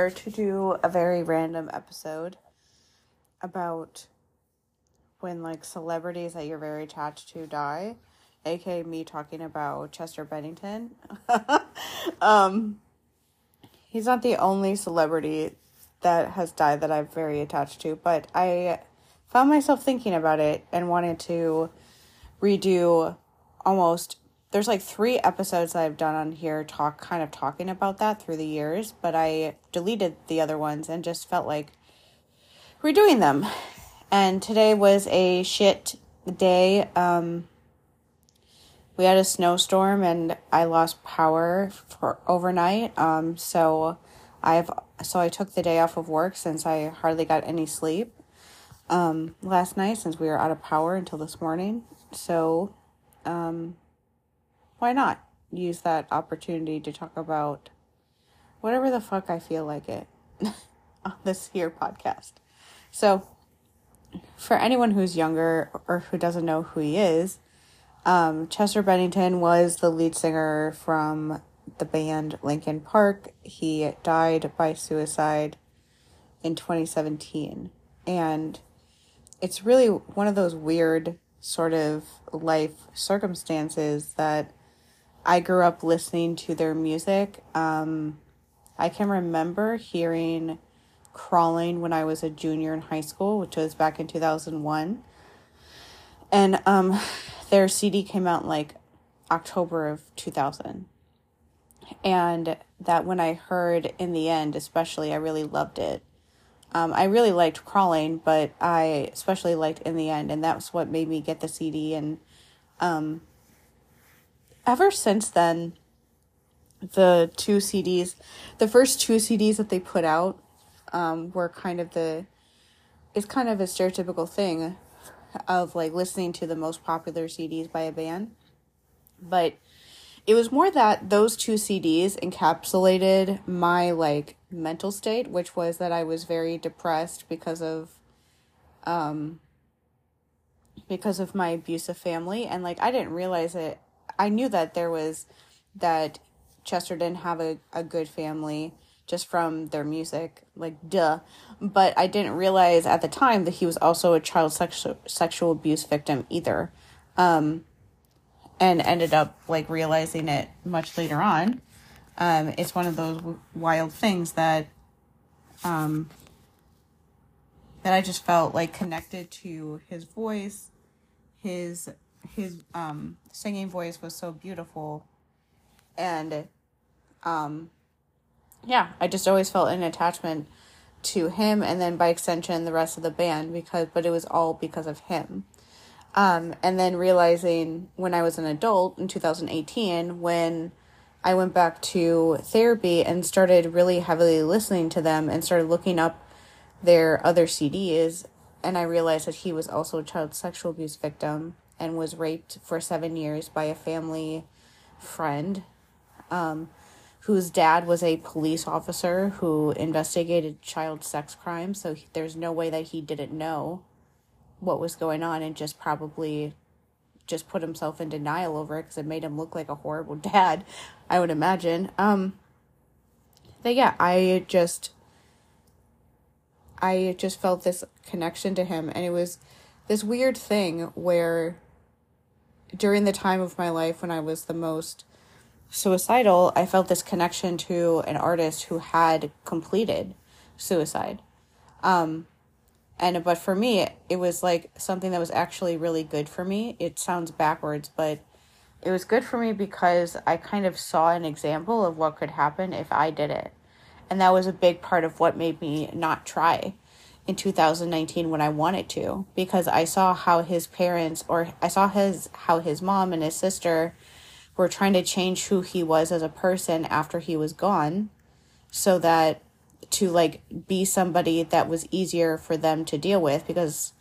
here to do a very random episode about when like celebrities that you're very attached to die, aka me talking about Chester Bennington. um he's not the only celebrity that has died that I'm very attached to, but I found myself thinking about it and wanted to redo almost there's like three episodes that I've done on here talk kind of talking about that through the years, but I deleted the other ones and just felt like redoing them. And today was a shit day. Um we had a snowstorm and I lost power for overnight. Um so I've so I took the day off of work since I hardly got any sleep um last night since we were out of power until this morning. So um why not use that opportunity to talk about whatever the fuck I feel like it on this here podcast. So, for anyone who's younger or who doesn't know who he is, um, Chester Bennington was the lead singer from the band Linkin Park. He died by suicide in 2017. And it's really one of those weird sort of life circumstances that I grew up listening to their music. Um, I can remember hearing Crawling when I was a junior in high school, which was back in 2001. And um, their CD came out like October of 2000. And that when I heard in the end, especially, I really loved it. Um, I really liked Crawling, but I especially liked In the End, and that's what made me get the CD. And um, ever since then, the two CDs, the first two CDs that they put out, um, were kind of the, it's kind of a stereotypical thing of like listening to the most popular CDs by a band. But it was more that those two CDs encapsulated my like mental state, which was that I was very depressed because of um because of my abusive family and like I didn't realize it. I knew that there was that Chester didn't have a, a good family just from their music, like duh. But I didn't realize at the time that he was also a child sexual sexual abuse victim either. Um and ended up like realizing it much later on. Um, it's one of those w- wild things that um, that I just felt like connected to his voice, his his um, singing voice was so beautiful, and um, yeah, I just always felt an attachment to him, and then by extension the rest of the band because, but it was all because of him. Um, and then realizing when I was an adult in 2018, when I went back to therapy and started really heavily listening to them and started looking up their other CDs, and I realized that he was also a child sexual abuse victim and was raped for seven years by a family friend um, whose dad was a police officer who investigated child sex crimes. So he, there's no way that he didn't know what was going on and just probably just put himself in denial over it because it made him look like a horrible dad, I would imagine. Um, but yeah, I just, I just felt this connection to him, and it was this weird thing where during the time of my life when I was the most suicidal, I felt this connection to an artist who had completed suicide. Um, and but for me it was like something that was actually really good for me. It sounds backwards but it was good for me because i kind of saw an example of what could happen if i did it. And that was a big part of what made me not try in 2019 when i wanted to because i saw how his parents or i saw his how his mom and his sister were trying to change who he was as a person after he was gone so that to like be somebody that was easier for them to deal with because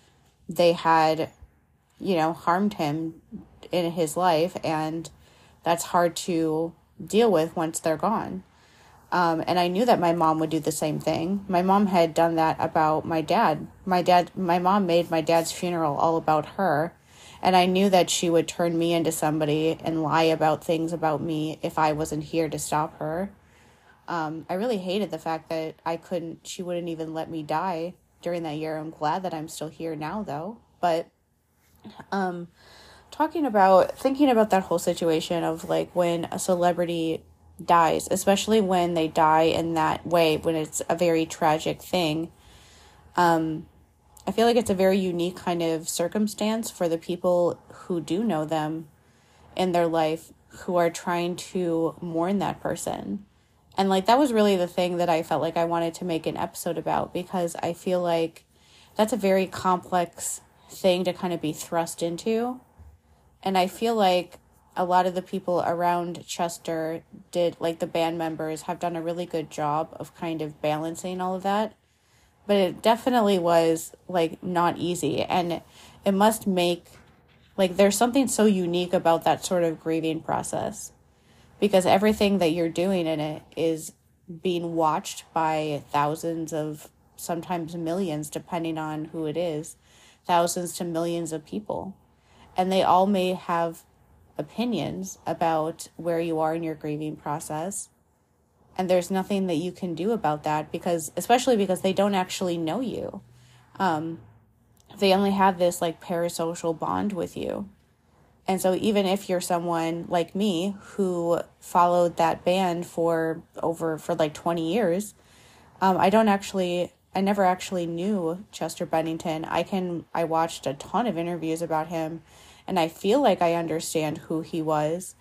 they had you know harmed him in his life and that's hard to deal with once they're gone um, and i knew that my mom would do the same thing my mom had done that about my dad my dad my mom made my dad's funeral all about her and i knew that she would turn me into somebody and lie about things about me if i wasn't here to stop her Um, I really hated the fact that I couldn't, she wouldn't even let me die during that year. I'm glad that I'm still here now, though. But um, talking about, thinking about that whole situation of like when a celebrity dies, especially when they die in that way, when it's a very tragic thing. Um, I feel like it's a very unique kind of circumstance for the people who do know them in their life who are trying to mourn that person. And like that was really the thing that I felt like I wanted to make an episode about because I feel like that's a very complex thing to kind of be thrust into. And I feel like a lot of the people around Chester did, like the band members, have done a really good job of kind of balancing all of that. But it definitely was like not easy. And it must make, like, there's something so unique about that sort of grieving process because everything that you're doing in it is being watched by thousands of, sometimes millions, depending on who it is, thousands to millions of people. And they all may have opinions about where you are in your grieving process. And there's nothing that you can do about that because, especially because they don't actually know you. Um, they only have this like parasocial bond with you. And so, even if you're someone like me who followed that band for over for like 20 years, um, I don't actually, I never actually knew Chester Bennington. I can, I watched a ton of interviews about him and I feel like I understand who he was.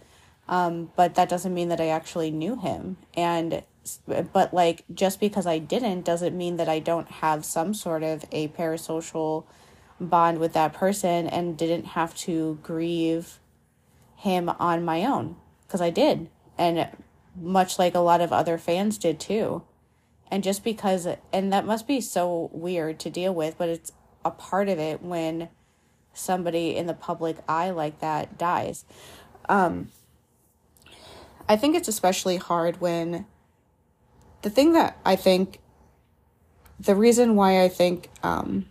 Um, but that doesn't mean that I actually knew him. And, but like, just because I didn't doesn't mean that I don't have some sort of a parasocial bond with that person and didn't have to grieve him on my own because I did. And much like a lot of other fans did too. And just because, and that must be so weird to deal with, but it's a part of it when somebody in the public eye like that dies. Um, I think it's especially hard when the thing that I think the reason why I think um,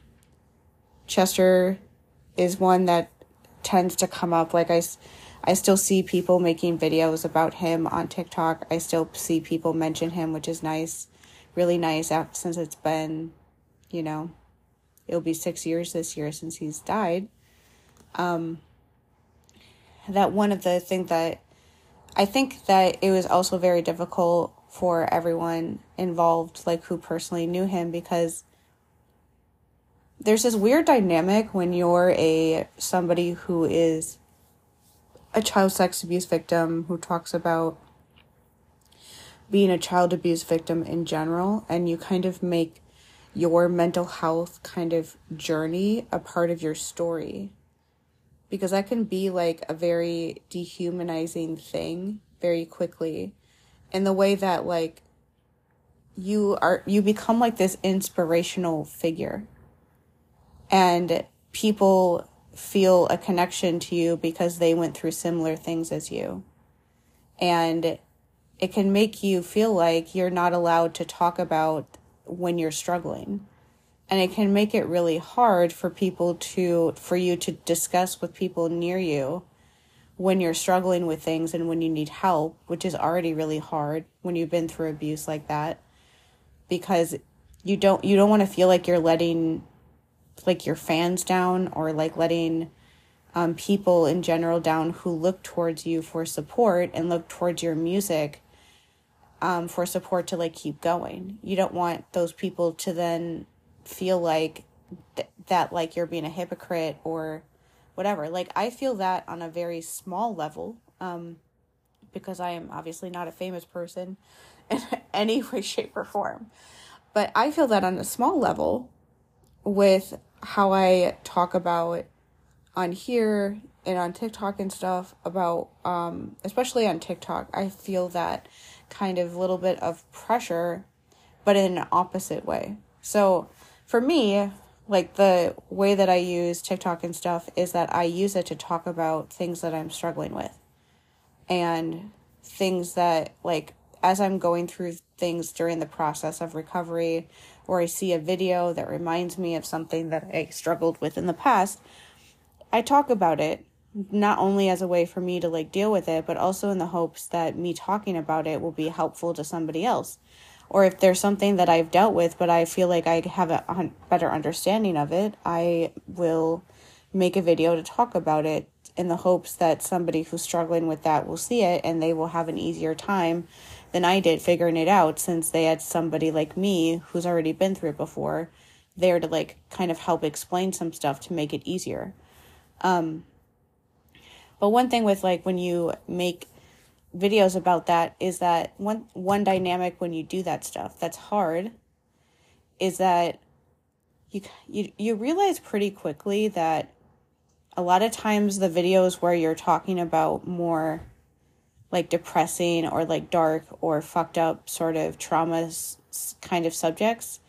Chester is one that tends to come up like I, I still see people making videos about him on TikTok. I still see people mention him, which is nice, really nice since it's been, you know, it'll be six years this year since he's died um, that one of the things that I think that it was also very difficult for everyone involved, like who personally knew him, because there's this weird dynamic when you're a somebody who is a child sex abuse victim who talks about being a child abuse victim in general and you kind of make your mental health kind of journey a part of your story because that can be like a very dehumanizing thing very quickly in the way that like you are you become like this inspirational figure. And people feel a connection to you because they went through similar things as you. And it can make you feel like you're not allowed to talk about when you're struggling and it can make it really hard for people to for you to discuss with people near you when you're struggling with things and when you need help which is already really hard when you've been through abuse like that. Because you don't you don't want to feel like you're letting like your fans down or like letting um, people in general down who look towards you for support and look towards your music um, for support to like keep going. You don't want those people to then feel like th- that like you're being a hypocrite or whatever. Like I feel that on a very small level um because I am obviously not a famous person in any way shape or form. But I feel that on a small level with how I talk about on here and on TikTok and stuff about um especially on TikTok, I feel that kind of little bit of pressure but in an opposite way. So for me, like the way that I use TikTok and stuff is that I use it to talk about things that I'm struggling with and things that like as I'm going through things during the process of recovery or I see a video that reminds me of something that I struggled with in the past, I talk about it not only as a way for me to like deal with it, but also in the hopes that me talking about it will be helpful to somebody else. Or if there's something that I've dealt with, but I feel like I have a better understanding of it, I will make a video to talk about it in the hopes that somebody who's struggling with that will see it and they will have an easier time than I did figuring it out since they had somebody like me who's already been through it before there to like kind of help explain some stuff to make it easier. Um, but one thing with like when you make videos about that is that one one dynamic when you do that stuff that's hard is that you you you realize pretty quickly that a lot of times the videos where you're talking about more like depressing or like dark or fucked up sort of trauma kind of subjects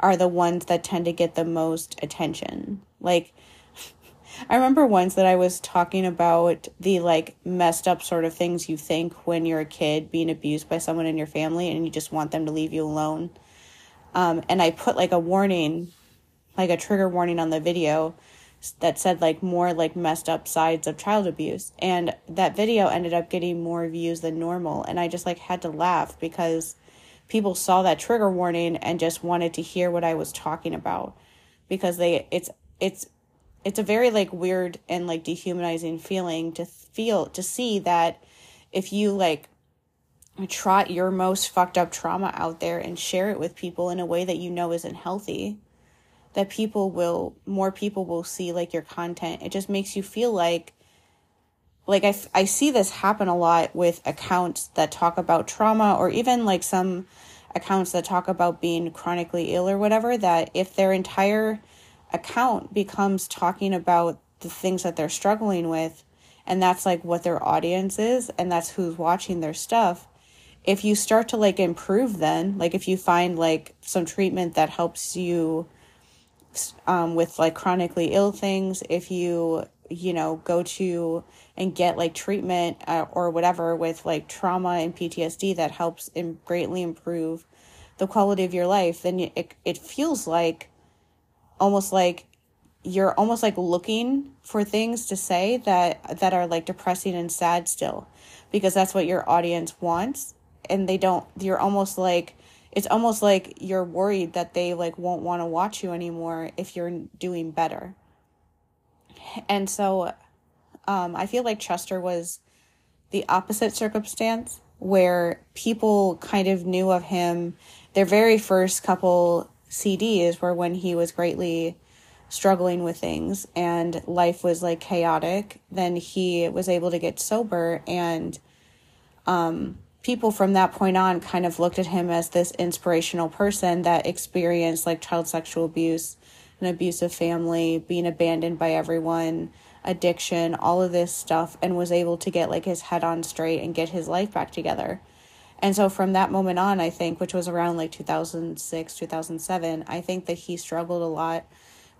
are the ones that tend to get the most attention. Like I remember once that I was talking about the like messed up sort of things you think when you're a kid being abused by someone in your family and you just want them to leave you alone. Um, and I put like a warning, like a trigger warning on the video that said like more like messed up sides of child abuse. And that video ended up getting more views than normal. And i just like had to laugh because people saw that trigger warning and just wanted to hear what i was talking about. Because they it's it's it's a very like weird and like dehumanizing feeling to feel to see that if you like trot your most fucked up trauma out there and share it with people in a way that you know isn't healthy that people will more people will see like your content. It just makes you feel like like I, I see this happen a lot with accounts that talk about trauma or even like some accounts that talk about being chronically ill or whatever that if their entire account becomes talking about the things that they're struggling with and that's like what their audience is and that's who's watching their stuff. If you start to like improve then like if you find like some treatment that helps you um, with like chronically ill things if you you know go to and get like treatment uh, or whatever with like trauma and ptsd that helps in greatly improve the quality of your life then it, it feels like almost like you're almost like looking for things to say that that are like depressing and sad still. Because that's what your audience wants and they don't you're almost like it's almost like you're worried that they like won't want to watch you anymore if you're doing better. And so um, i feel like chester was the opposite circumstance where people kind of knew of him. Their very first couple cds were when he was greatly struggling with things and life was like chaotic then he was able to get sober and um people from that point on kind of looked at him as this inspirational person that experienced like child sexual abuse, an abusive family, being abandoned by everyone, addiction, all of this stuff, and was able to get like his head on straight and get his life back together. And so from that moment on, I think, which was around like 2006, 2007, I think that he struggled a lot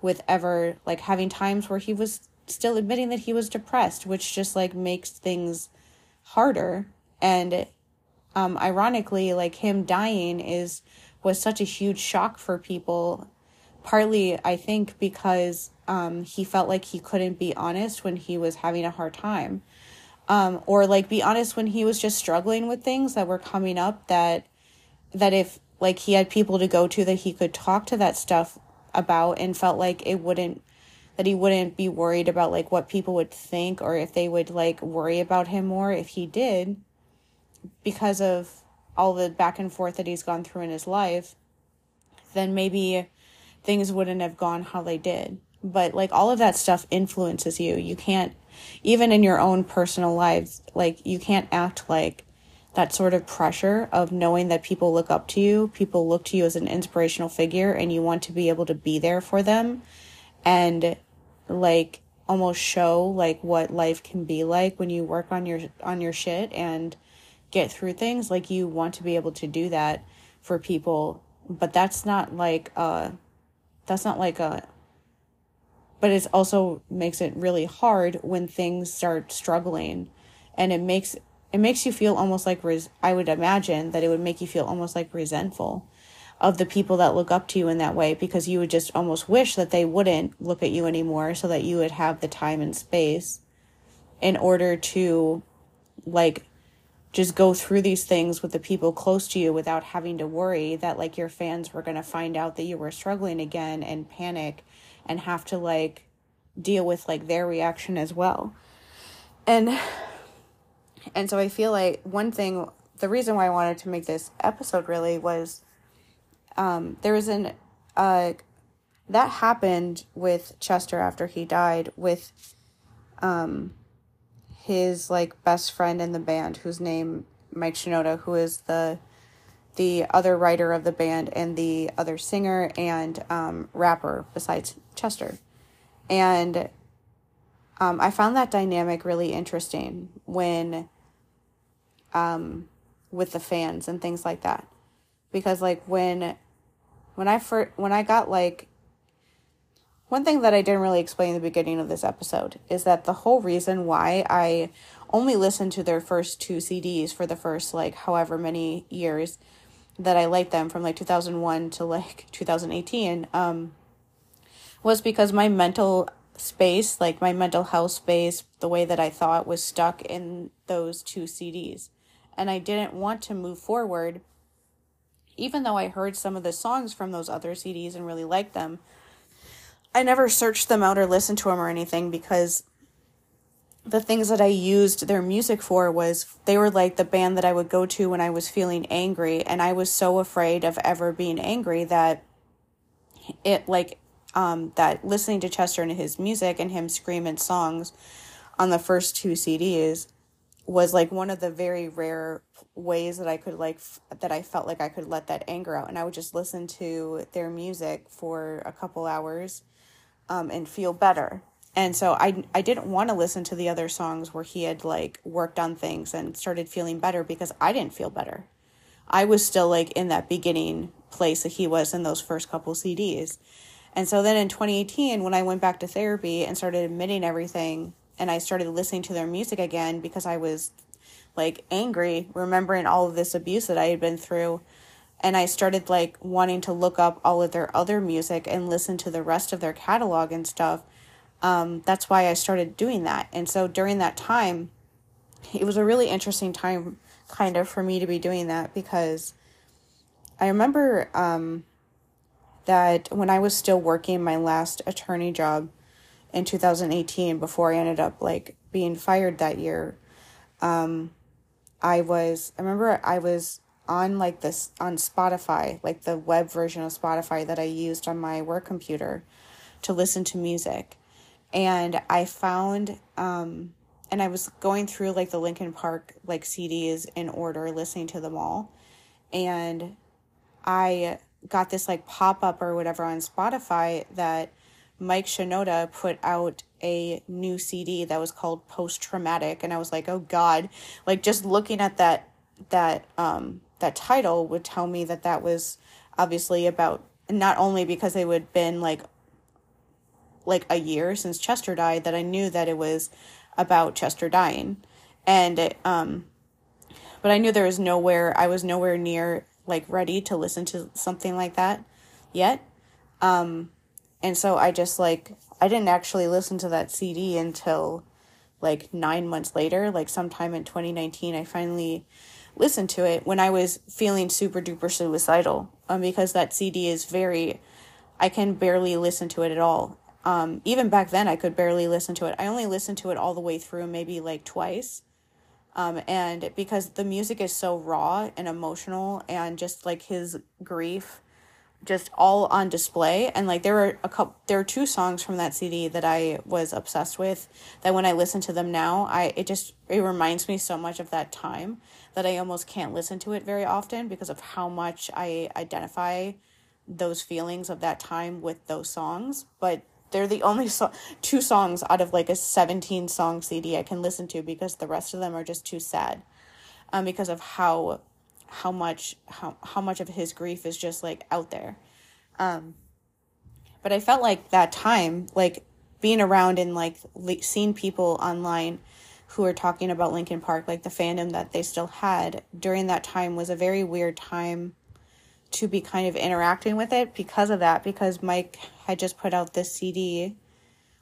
with ever like having times where he was still admitting that he was depressed, which just like makes things harder. And um, ironically, like him dying is was such a huge shock for people. Partly, I think, because um, he felt like he couldn't be honest when he was having a hard time, um, or like be honest when he was just struggling with things that were coming up. That that if like he had people to go to that he could talk to that stuff about, and felt like it wouldn't that he wouldn't be worried about like what people would think or if they would like worry about him more if he did because of all the back and forth that he's gone through in his life, then maybe things wouldn't have gone how they did. But like all of that stuff influences you. You can't, even in your own personal lives, like you can't act like that sort of pressure of knowing that people look up to you, people look to you as an inspirational figure, and you want to be able to be there for them and like almost show like what life can be like when you work on your on your shit and get through things like you want to be able to do that for people. But that's not like uh that's not like a but it also makes it really hard when things start struggling. And it makes it makes you feel almost like res- i would imagine that it would make you feel almost like resentful of the people that look up to you in that way because you would just almost wish that they wouldn't look at you anymore so that you would have the time and space in order to like just go through these things with the people close to you without having to worry that like your fans were going to find out that you were struggling again and panic and have to like deal with like their reaction as well. And and so I feel like one thing the reason why I wanted to make this episode really was um there was an uh that happened with Chester after he died with um his like best friend in the band whose name Mike Shinoda who is the the other writer of the band and the other singer and um, rapper besides Chester. And um, I found that dynamic really interesting when um, with the fans and things like that. Because like when when I first when I got like one thing that I didn't really explain in the beginning of this episode is that the whole reason why I only listened to their first two CDs for the first like however many years that I liked them from like 2001 to like 2018 um was because my mental space, like my mental health space, the way that I thought was stuck in those two CDs. And I didn't want to move forward even though I heard some of the songs from those other CDs and really liked them. I never searched them out or listened to them or anything because the things that I used their music for was they were like the band that I would go to when I was feeling angry and I was so afraid of ever being angry that it like um that listening to Chester and his music and him screaming songs on the first two CDs was like one of the very rare ways that I could like f- that I felt like I could let that anger out and I would just listen to their music for a couple hours um, and feel better. And so I I didn't want to listen to the other songs where he had like worked on things and started feeling better because I didn't feel better. I was still like in that beginning place that he was in those first couple CDs. And so then in 2018 when I went back to therapy and started admitting everything and I started listening to their music again because I was like angry remembering all of this abuse that I had been through and I started like wanting to look up all of their other music and listen to the rest of their catalog and stuff. Um, that's why I started doing that. And so during that time, it was a really interesting time, kind of, for me to be doing that because I remember um, that when I was still working my last attorney job in 2018, before I ended up like being fired that year, um, I was, I remember I was on like this on Spotify, like the web version of Spotify that I used on my work computer to listen to music. And I found um and I was going through like the Linkin Park like CDs in order, listening to them all. And I got this like pop up or whatever on Spotify that Mike Shinoda put out a new CD that was called Post Traumatic and I was like, "Oh god." Like just looking at that that um that title would tell me that that was obviously about not only because it would been like like a year since Chester died that I knew that it was about Chester dying and it, um but I knew there was nowhere I was nowhere near like ready to listen to something like that yet um and so I just like I didn't actually listen to that CD until like 9 months later like sometime in 2019 I finally listened to it when I was feeling super duper suicidal um, because that CD is very, I can barely listen to it at all. Um, even back then, I could barely listen to it. I only listened to it all the way through, maybe like twice. Um, and because the music is so raw and emotional, and just like his grief just all on display. And like there were a couple there were two songs from that CD that I was obsessed with that when I listen to them now I it just it reminds me so much of that time that I almost can't listen to it very often because of how much I identify those feelings of that time with those songs. But they're the only so- two songs out of like a 17 song CD I can listen to because the rest of them are just too sad um because of how how much how how much of his grief is just like out there. Um but I felt like that time like being around and like seeing people online who are talking about Linkin Park like the fandom that they still had during that time was a very weird time to be kind of interacting with it because of that because Mike had just put out this CD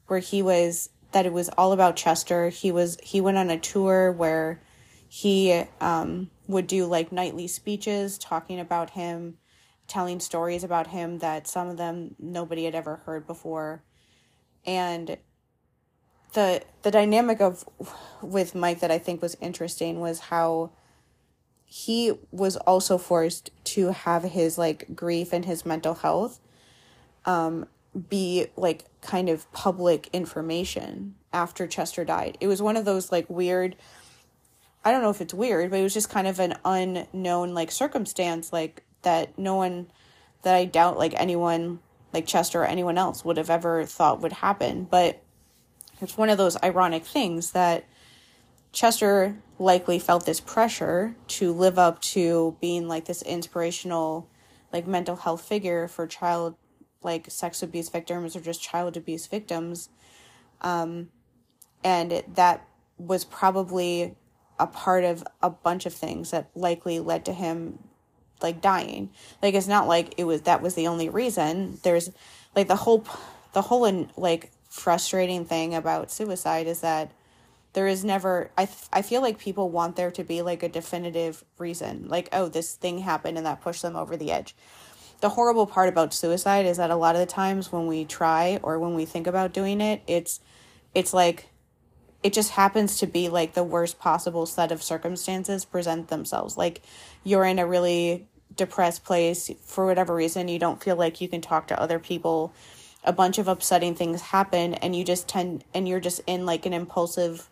where he was that it was all about Chester. He was he went on a tour where he um, would do like nightly speeches talking about him, telling stories about him that some of them nobody had ever heard before, and the the dynamic of with Mike that I think was interesting was how he was also forced to have his like grief and his mental health um be like kind of public information after Chester died. It was one of those like weird I don't know if it's weird, but it was just kind of an unknown like circumstance like that no one that I doubt like anyone like Chester or anyone else would have ever thought would happen. But it's one of those ironic things that Chester likely felt this pressure to live up to being like this inspirational like mental health figure for child like sex abuse victims or just child abuse victims um, and that was probably a part of a bunch of things that likely led to him like dying. Like it's not like it was that was the only reason. There's like the whole the whole and like frustrating thing about suicide is that there is never I, I feel like people want there to be like a definitive reason. Like oh this thing happened and that pushed them over the edge the horrible part about suicide is that a lot of the times when we try or when we think about doing it it's it's like it just happens to be like the worst possible set of circumstances present themselves. Like you're in a really depressed place. For whatever reason you don't feel like you can talk to other people. A bunch of upsetting things happen and you just tend and you're just in like an impulsive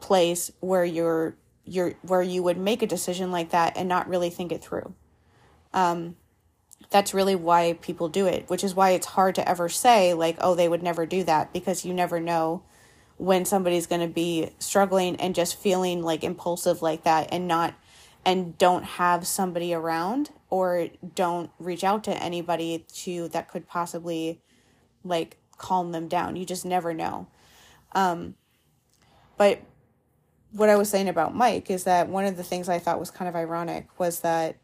place where you're you're where you would make a decision like that and not really think it through. Um that's really why people do it which is why it's hard to ever say like oh they would never do that because you never know when somebody's going to be struggling and just feeling like impulsive like that and not and don't have somebody around or don't reach out to anybody to that could possibly like calm them down. You just never know. Um but what I was saying about Mike is that one of the things I thought was kind of ironic was that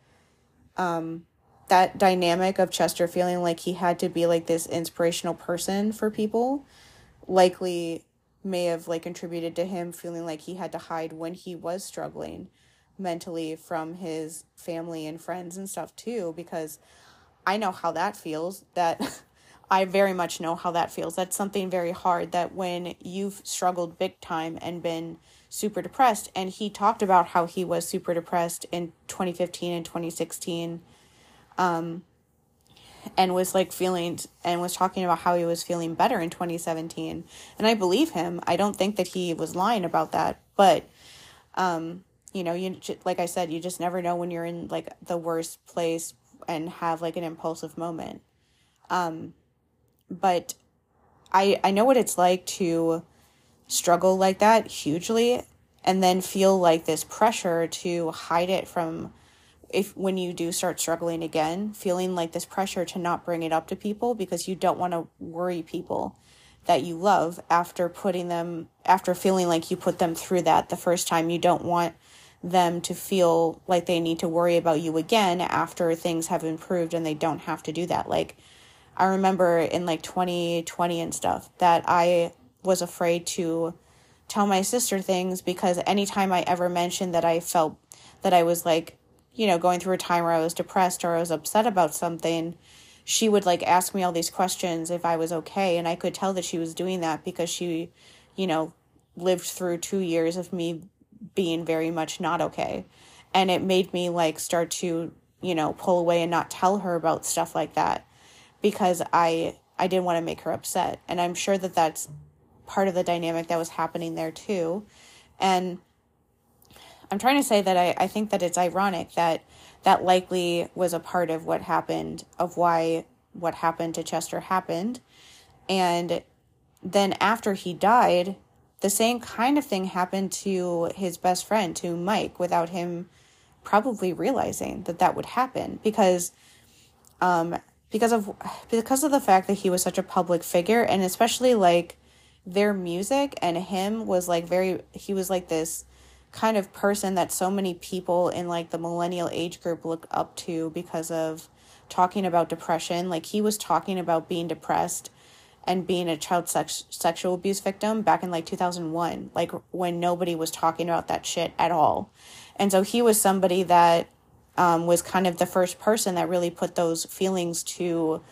um, that dynamic of Chester feeling like he had to be like this inspirational person for people likely may have like contributed to him feeling like he had to hide when he was struggling mentally from his family and friends and stuff too because I know how that feels that I very much know how that feels. That's something very hard that when you've struggled big time and been super depressed and he talked about how he was super depressed in 2015 and 2016 um and was like feeling and was talking about how he was feeling better in 2017 and i believe him. I don't think that he was lying about that. But um you know you like i said you just never know when you're in like the worst place and have like an impulsive moment. Um but i i know what it's like to struggle like that hugely and then feel like this pressure to hide it from if when you do start struggling again feeling like this pressure to not bring it up to people because you don't want to worry people that you love after putting them after feeling like you put them through that the first time. You don't want them to feel like they need to worry about you again after things have improved and they don't have to do that. Like i remember in like 2020 and stuff that i was afraid to tell my sister things because anytime I ever mentioned that I felt that I was like, you know, going through a time where I was depressed or I was upset about something, she would like ask me all these questions if I was okay. And I could tell that she was doing that because she, you know, lived through two years of me being very much not okay. And it made me like start to, you know, pull away and not tell her about stuff like that because I I didn't want to make her upset. And I'm sure that that's part of the dynamic that was happening there too. And I'm trying to say that I, I think that it's ironic that that likely was a part of what happened, of why what happened to Chester happened. And then after he died, the same kind of thing happened to his best friend, to Mike, without him probably realizing that that would happen because um because of because of the fact that he was such a public figure and especially like their music and him was like very he was like this kind of person that so many people in like the millennial age group look up to because of talking about depression. Like he was talking about being depressed and being a child sex- sexual abuse victim back in like 2001 like when nobody was talking about that shit at all. And so he was somebody that um, was kind of the first person that really put those feelings to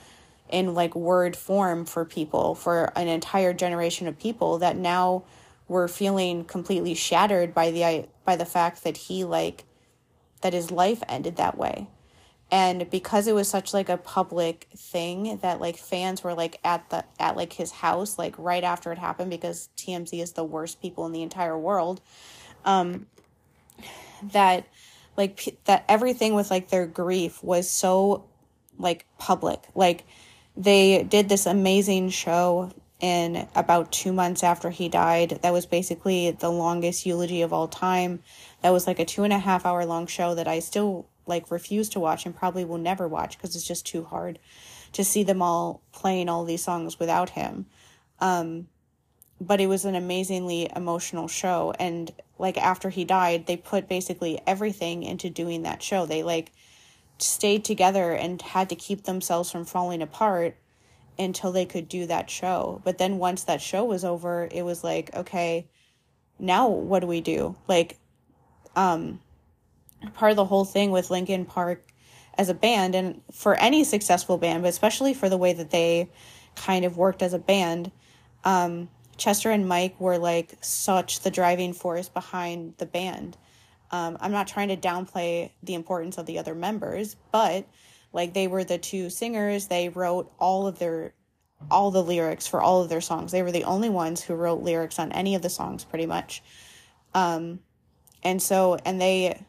in like word form for people for an entire generation of people that now were feeling completely shattered by the by the fact that he like that his life ended that way. And because it was such like a public thing that like fans were like at the at like his house like right after it happened because TMZ is the worst people in the entire world um that like that everything with like their grief was so like public. Like they did this amazing show in about two months after he died. That was basically the longest eulogy of all time. That was like a two and a half hour long show that i still like refuse to watch and probably will never watch because it's just too hard to see them all playing all these songs without him. Um, but it was an amazingly emotional show. And like after he died they put basically everything into doing that show. They like stayed together and had to keep themselves from falling apart until they could do that show but then once that show was over it was like okay now what do we do like um part of the whole thing with Linkin Park as a band and for any successful band, but especially for the way that they kind of worked as a band. Um, Chester and Mike were like such the driving force behind the band. Um, I'm not trying to downplay the importance of the other members, but like they were the two singers. They wrote all of their all the lyrics for all of their songs. They were the only ones who wrote lyrics on any of the songs, pretty much. Um, and so, and they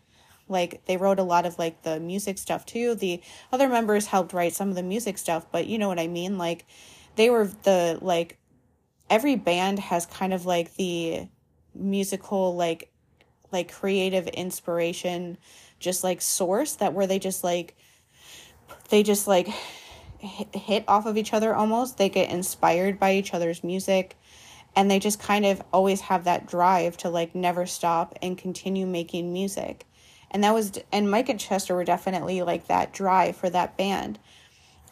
like they wrote a lot of like the music stuff too the other members helped write some of the music stuff but you know what i mean like they were the like every band has kind of like the musical like like creative inspiration just like source that where they just like they just like hit off of each other almost they get inspired by each other's music and they just kind of always have that drive to like never stop and continue making music and that was and Mike and Chester were definitely like that drive for that band.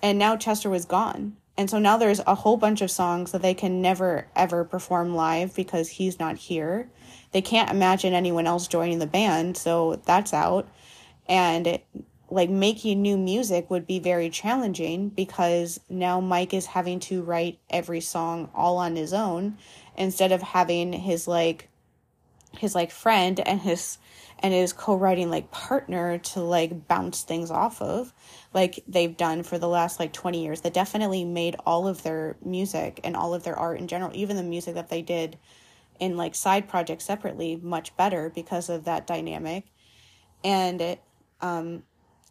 And now Chester was gone. And so now there's a whole bunch of songs that they can never ever perform live because he's not here. They can't imagine anyone else joining the band, so that's out. And like making new music would be very challenging because now Mike is having to write every song all on his own instead of having his like his like friend and his and his co-writing like partner to like bounce things off of like they've done for the last like 20 years that definitely made all of their music and all of their art in general even the music that they did in like side projects separately much better because of that dynamic. And it um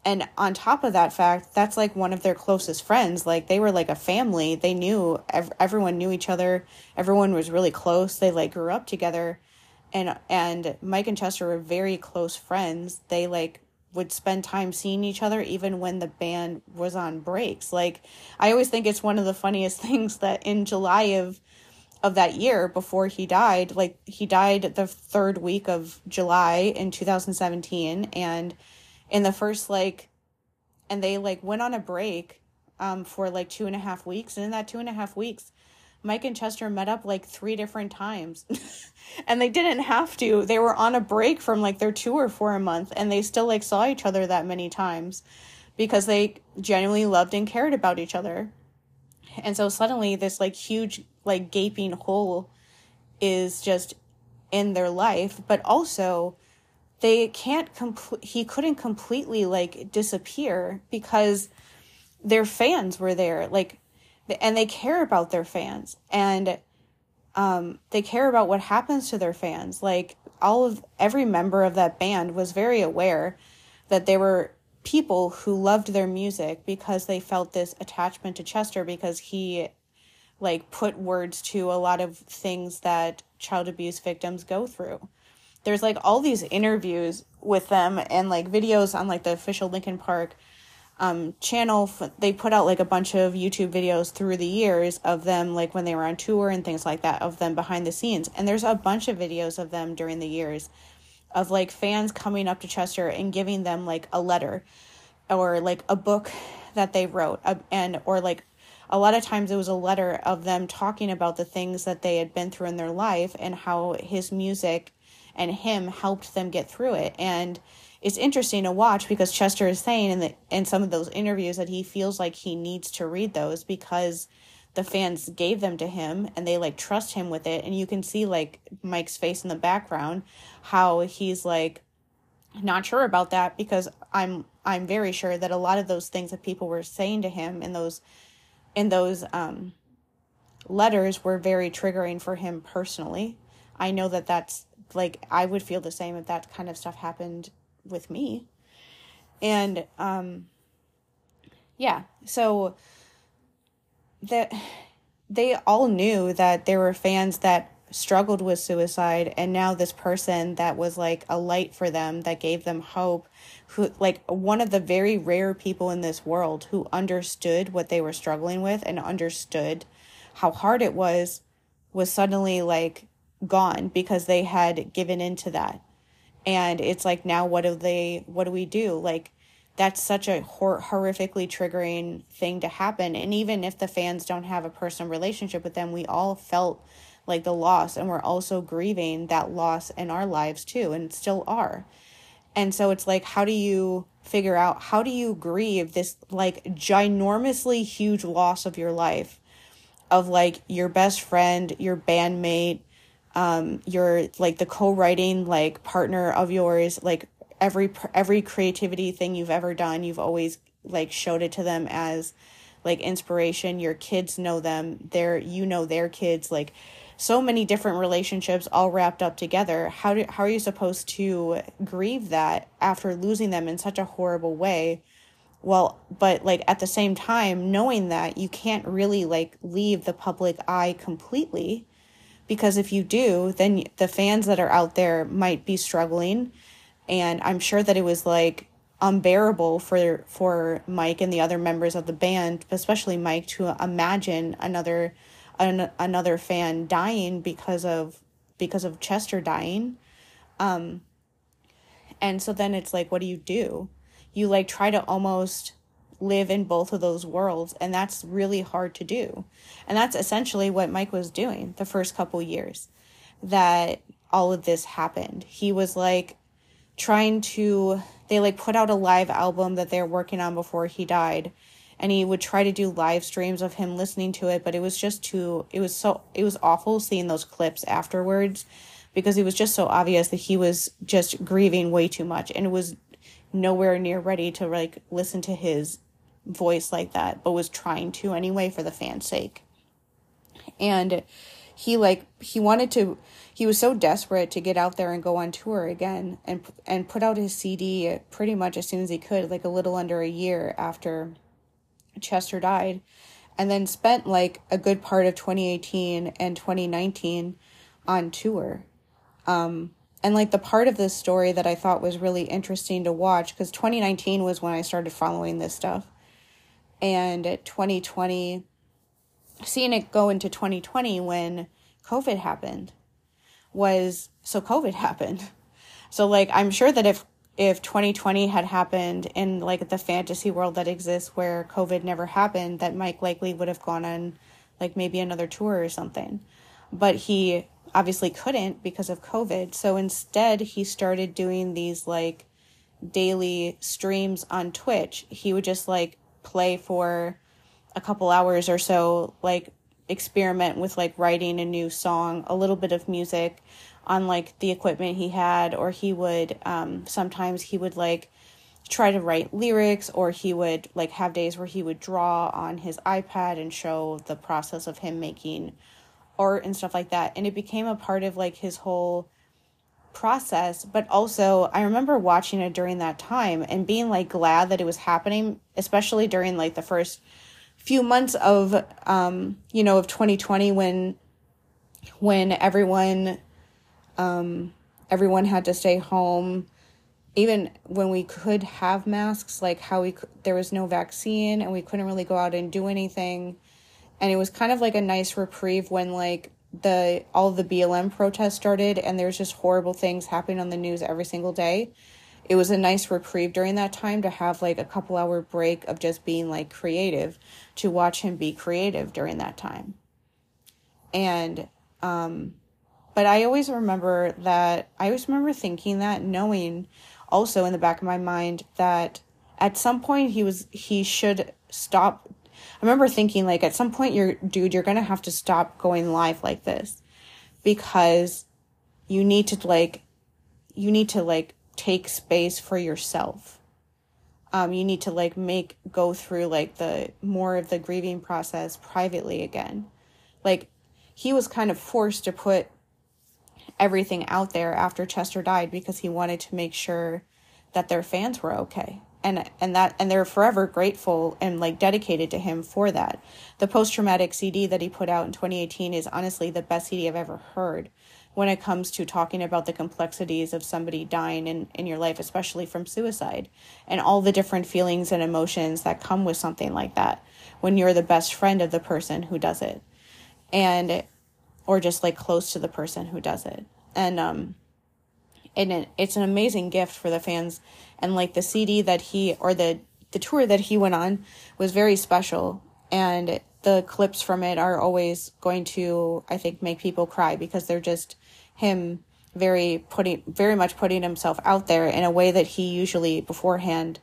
and on top of that fact that's like one of their closest friends. Like they were like a family. They knew ev- everyone knew each other. Everyone was really close. They like grew up together. And and Mike and Chester were very close friends. They like would spend time seeing each other even when the band was on breaks. Like I always think it's one of the funniest things that in July of of that year before he died, like he died the third week of July in 2017 and in the first like and they like went on a break um for like two and a half weeks and in that two and a half weeks Mike and Chester met up like three different times. and they didn't have to. They were on a break from like their tour for a month and they still like saw each other that many times because they genuinely loved and cared about each other. And so suddenly this like huge like gaping hole is just in their life, but also they can't complete he couldn't completely like disappear because their fans were there. Like and they care about their fans and um, they care about what happens to their fans. Like all of every member of that band was very aware that they were people who loved their music because they felt this attachment to Chester because he like put words to a lot of things that child abuse victims go through. There's like all these interviews with them and like videos on like the official Linkin Park um, channel. They put out like a bunch of YouTube videos through the years of them, like when they were on tour and things like that, of them behind the scenes. And there's a bunch of videos of them during the years of like fans coming up to Chester and giving them like a letter or like a book that they wrote uh, and or like a lot of times it was a letter of them talking about the things that they had been through in their life and how his music and him helped them get through it. And it's interesting to watch because Chester is saying in the in some of those interviews that he feels like he needs to read those because the fans gave them to him and they like trust him with it and you can see like Mike's face in the background how he's like not sure about that because I'm I'm very sure that a lot of those things that people were saying to him in those in those um letters were very triggering for him personally. I know that that's like I would feel the same if that kind of stuff happened with me. And um yeah, so that they all knew that there were fans that struggled with suicide and now this person that was like a light for them that gave them hope who like one of the very rare people in this world who understood what they were struggling with and understood how hard it was was suddenly like gone because they had given into that. And it's like now what do they what do we do? Like that's such a hor- horrifically triggering thing to happen. And even if the fans don't have a personal relationship with them we all felt like the loss. And we're also grieving that loss in our lives too and still are. And so it's like how do you figure out how do you grieve this like ginormously huge loss of your life? Of like your best friend your bandmate um your like the co-writing like partner of yours like every every creativity thing you've ever done you've always like showed it to them as like inspiration. Your kids know them. They're you know their kids. Like so many different relationships all wrapped up together. How do how are you supposed to grieve that after losing them in such a horrible way? Well but like at the same time knowing that you can't really like leave the public eye completely because if you do then the fans that are out there might be struggling and i'm sure that it was like unbearable for for mike and the other members of the band especially mike to imagine another an, another fan dying because of because of Chester dying. Um and so then it's like what do you do? You like try to almost live in both of those worlds and that's really hard to do. And that's essentially what Mike was doing the first couple years that all of this happened. He was like trying to they like put out a live album that they're working on before he died and he would try to do live streams of him listening to it but it was just too it was so it was awful seeing those clips afterwards because it was just so obvious that he was just grieving way too much and was nowhere near ready to like listen to his voice like that but was trying to anyway for the fans sake and he like he wanted to he was so desperate to get out there and go on tour again and and put out his CD pretty much as soon as he could like a little under a year after Chester died, and then spent like a good part of 2018 and 2019 on tour. Um, and like the part of this story that I thought was really interesting to watch because 2019 was when I started following this stuff, and 2020, seeing it go into 2020 when COVID happened was so COVID happened. So like I'm sure that if if 2020 had happened in like the fantasy world that exists where COVID never happened, that Mike likely would have gone on like maybe another tour or something. But he obviously couldn't because of COVID. So instead, he started doing these like daily streams on Twitch. He would just like play for a couple hours or so, like experiment with like writing a new song, a little bit of music, on like the equipment he had or he would um sometimes he would like try to write lyrics or he would like have days where he would draw on his iPad and show the process of him making art and stuff like that. And it became a part of like his whole process but also I remember watching it during that time and being like glad that it was happening especially during like the first few months of um you know of 2020 when when everyone um, everyone had to stay home. Even when we could have masks, like how we there was no vaccine and we couldn't really go out and do anything, and it was kind of like a nice reprieve when like the all the BLM protests started and there's just horrible things happening on the news every single day. it was a nice reprieve during that time to have like a couple hour break of just being like creative to watch him be creative during that time. And, um, but I always remember that, I always remember thinking that, knowing also in the back of my mind that at some point he was, he should stop. I remember thinking like at some point you're, dude, you're going to have to stop going live like this because you need to like, you need to like take space for yourself. Um, you need to like make go through like the more of the grieving process privately again. Like he was kind of forced to put everything out there after Chester died because he wanted to make sure that their fans were okay. And and that and they're forever grateful and like dedicated to him for that. The post traumatic CD that he put out in 2018 is honestly the best CD I've ever heard when it comes to talking about the complexities of somebody dying in, in your life, especially from suicide, and all the different feelings and emotions that come with something like that when you're the best friend of the person who does it. And, or just like close to the person who does it. And, um, and it, it's an amazing gift for the fans. And like the CD that he, or the, the tour that he went on was very special. And the clips from it are always going to, I think, make people cry because they're just him very putting very much putting himself out there in a way that he usually beforehand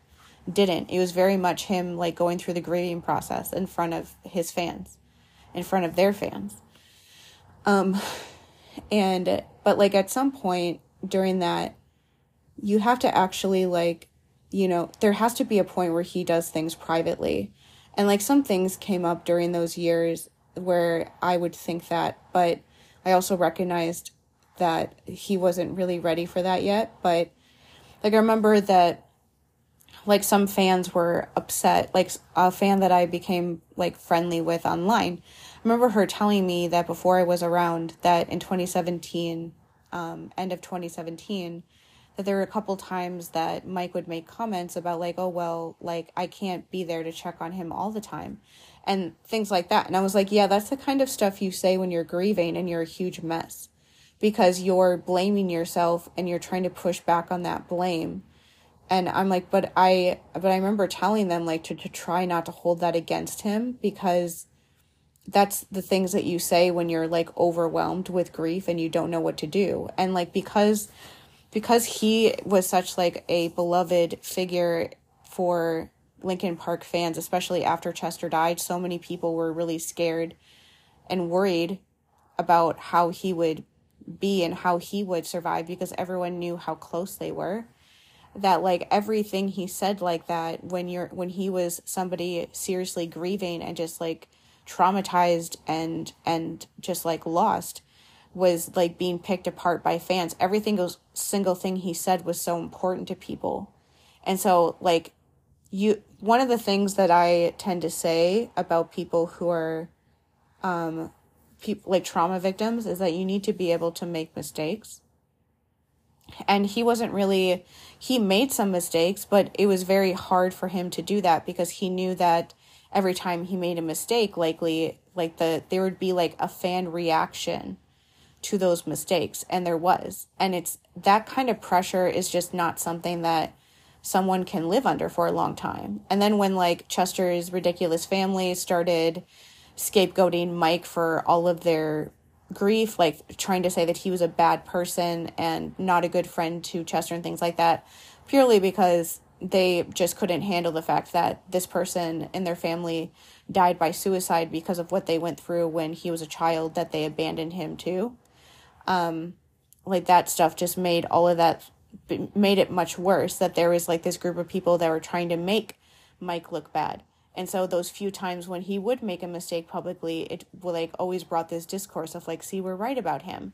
didn't. It was very much him like going through the grieving process in front of his fans, in front of their fans. Um and but like at some point during that you have to actually like you know, there has to be a point where he does things privately. And like some things came up during those years where I would think that, but I also recognized that he wasn't really ready for that yet. But like I remember that like some fans were upset, like a fan that I became like friendly with online. I remember her telling me that before I was around that in 2017, um, end of 2017, that there were a couple times that Mike would make comments about like, oh well, like I can't be there to check on him all the time and things like that. And I was like, yeah, that's the kind of stuff you say when you're grieving and you're a huge mess because you're blaming yourself and you're trying to push back on that blame and i'm like but i but i remember telling them like to, to try not to hold that against him because that's the things that you say when you're like overwhelmed with grief and you don't know what to do. And like because because he was such like a beloved figure for Linkin Park fans especially after Chester died so many people were really scared and worried about how he would be and how he would survive because everyone knew how close they were that like everything he said like that when you're when he was somebody seriously grieving and just like traumatized and and just like lost was like being picked apart by fans. Every single single thing he said was so important to people. And so like you one of the things that i tend to say about people who are um people like trauma victims is that you need to be able to make mistakes. And he wasn't really he made some mistakes but it was very hard for him to do that because he knew that every time he made a mistake likely like the there would be like a fan reaction to those mistakes and there was. And it's that kind of pressure is just not something that someone can live under for a long time. And then when like chester's ridiculous family started scapegoating Mike for all of their grief, like trying to say that he was a bad person and not a good friend to Chester and things like that, purely because they just couldn't handle the fact that this person and their family died by suicide because of what they went through when he was a child that they abandoned him to. Um, like that stuff just made all of that made it much worse that there was like this group of people that were trying to make Mike look bad and so those few times when he would make a mistake publicly, it like always brought this discourse of like, see, we're right about him.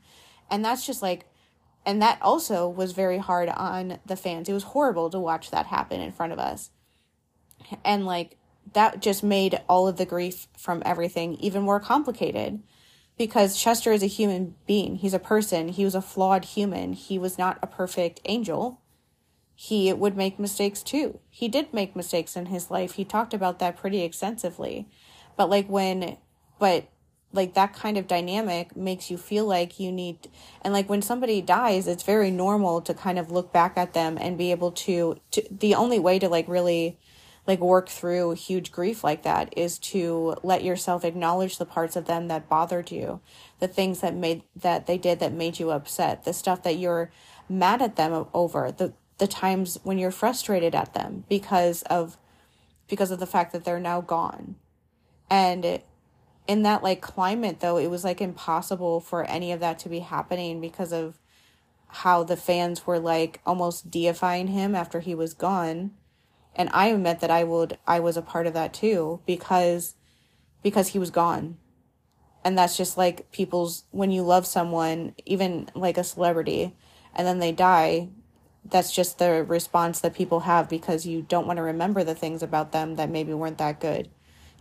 And that's just like and that also was very hard on the fans. It was horrible to watch that happen in front of us. And like that just made all of the grief from everything even more complicated because Chester is a human being. He's a person. He was a flawed human. He was not a perfect angel he would make mistakes too. He did make mistakes in his life. He talked about that pretty extensively. But like when but like that kind of dynamic makes you feel like you need and like when somebody dies it's very normal to kind of look back at them and be able to, to the only way to like really like work through huge grief like that is to let yourself acknowledge the parts of them that bothered you the things that made that they did that made you upset the stuff that you're mad at them over the the times when you're frustrated at them because of because of the fact that they're now gone. And it, in that like climate though it was like impossible for any of that to be happening because of how the fans were like almost deifying him after he was gone. And i admit that i would i was a part of that too because because he was gone. And that's just like people's when you love someone even like a celebrity and then they die that's just the response that people have because you don't want to remember the things about them that maybe weren't that good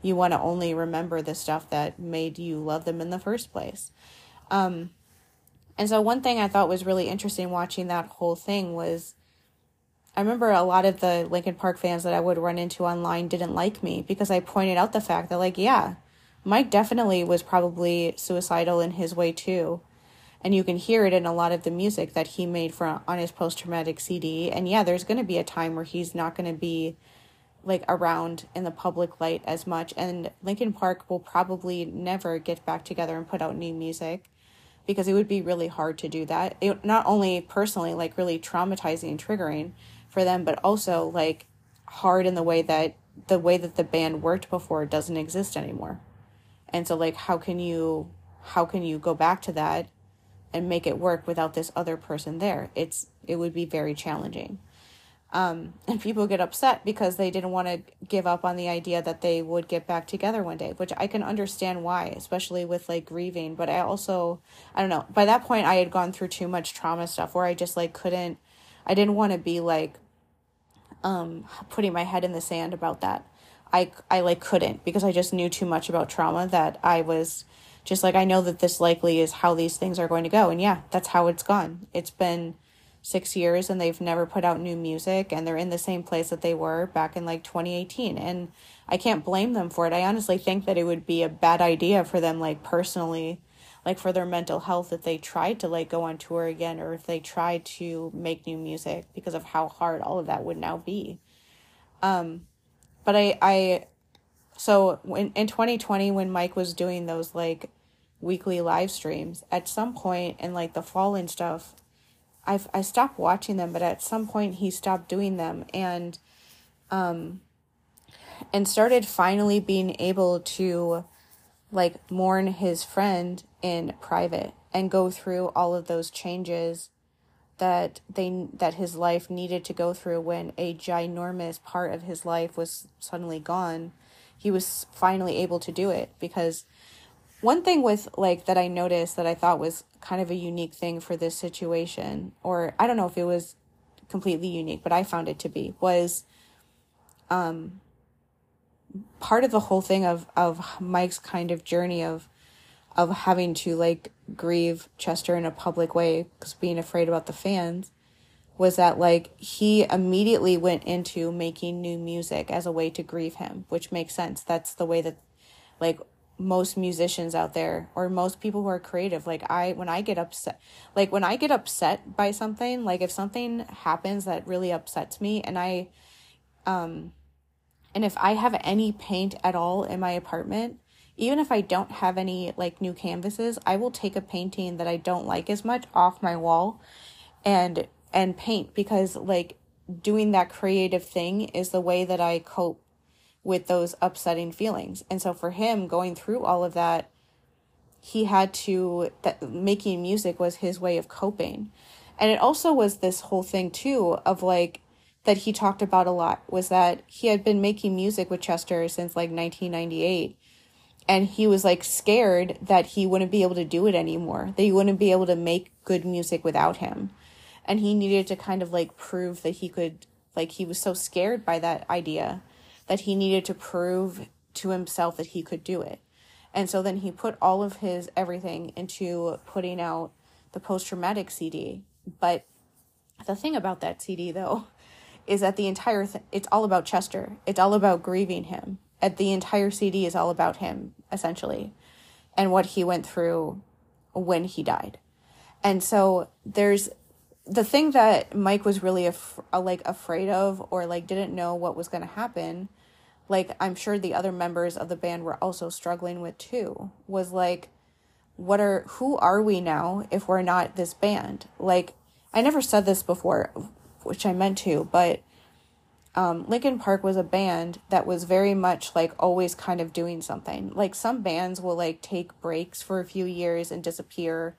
you want to only remember the stuff that made you love them in the first place. Um, and so, one thing I thought was really interesting watching that whole thing was I remember a lot of the Linkin Park fans that I would run into online didn't like me because I pointed out the fact that, like, yeah, Mike definitely was probably suicidal in his way too. And you can hear it in a lot of the music that he made for on his post traumatic CD. And yeah, there's going to be a time where he's not going to be like around in the public light as much and Linkin Park will probably never get back together and put out new music because it would be really hard to do that. It not only personally like really traumatizing and triggering for them but also like hard in the way that the way that the band worked before doesn't exist anymore. And so like how can you how can you go back to that and make it work without this other person there? It's it would be very challenging. Um, and people get upset because they didn't want to give up on the idea that they would get back together one day, which I can understand why, especially with like grieving. But I also, I don't know, by that point, I had gone through too much trauma stuff where I just like couldn't, I didn't want to be like, um, putting my head in the sand about that. I, I like couldn't because I just knew too much about trauma that I was just like, I know that this likely is how these things are going to go. And yeah, that's how it's gone. It's been, six years and they've never put out new music and they're in the same place that they were back in like 2018 and i can't blame them for it. I honestly think that it would be a bad idea for them like personally like for their mental health if they tried to like go on tour again or if they tried to make new music because of how hard all of that would now be. Um but i i so in, in 2020 when mike was doing those like weekly live streams at some point in like the fall and stuff I've I stopped watching them, but at some point he stopped doing them and um and started finally being able to like mourn his friend in private and go through all of those changes that they that his life needed to go through when a ginormous part of his life was suddenly gone. He was finally able to do it because one thing with like that I noticed that I thought was kind of a unique thing for this situation, or I don't know if it was completely unique, but I found it to be, was um part of the whole thing of of Mike's kind of journey of of having to like grieve Chester in a public way because being afraid about the fans was that like he immediately went into making new music as a way to grieve him, which makes sense. That's the way that like most musicians out there or most people who are creative like i when i get upset like when i get upset by something like if something happens that really upsets me and i um and if i have any paint at all in my apartment even if i don't have any like new canvases i will take a painting that i don't like as much off my wall and and paint because like doing that creative thing is the way that i cope with those upsetting feelings. And so for him going through all of that, he had to that making music was his way of coping. And it also was this whole thing too of like that he talked about a lot was that he had been making music with Chester since like 1998 and he was like scared that he wouldn't be able to do it anymore that he wouldn't be able to make good music without him and he needed to kind of like prove that he could like he was so scared by that idea that he needed to prove to himself that he could do it. And so then he put all of his everything into putting out the post traumatic CD. But the thing about that CD though is that the entire it's all about Chester. It's all about grieving him. At the entire CD is all about him essentially. and what he went through when he died. And so there's the thing that Mike was really af- uh, like afraid of or like didn't know what was going to happen like I'm sure the other members of the band were also struggling with too was like what are who are we now if we're not this band like I never said this before which I meant to but um, Linkin Park was a band that was very much like always kind of doing something. Like some bands will like take breaks for a few years and disappear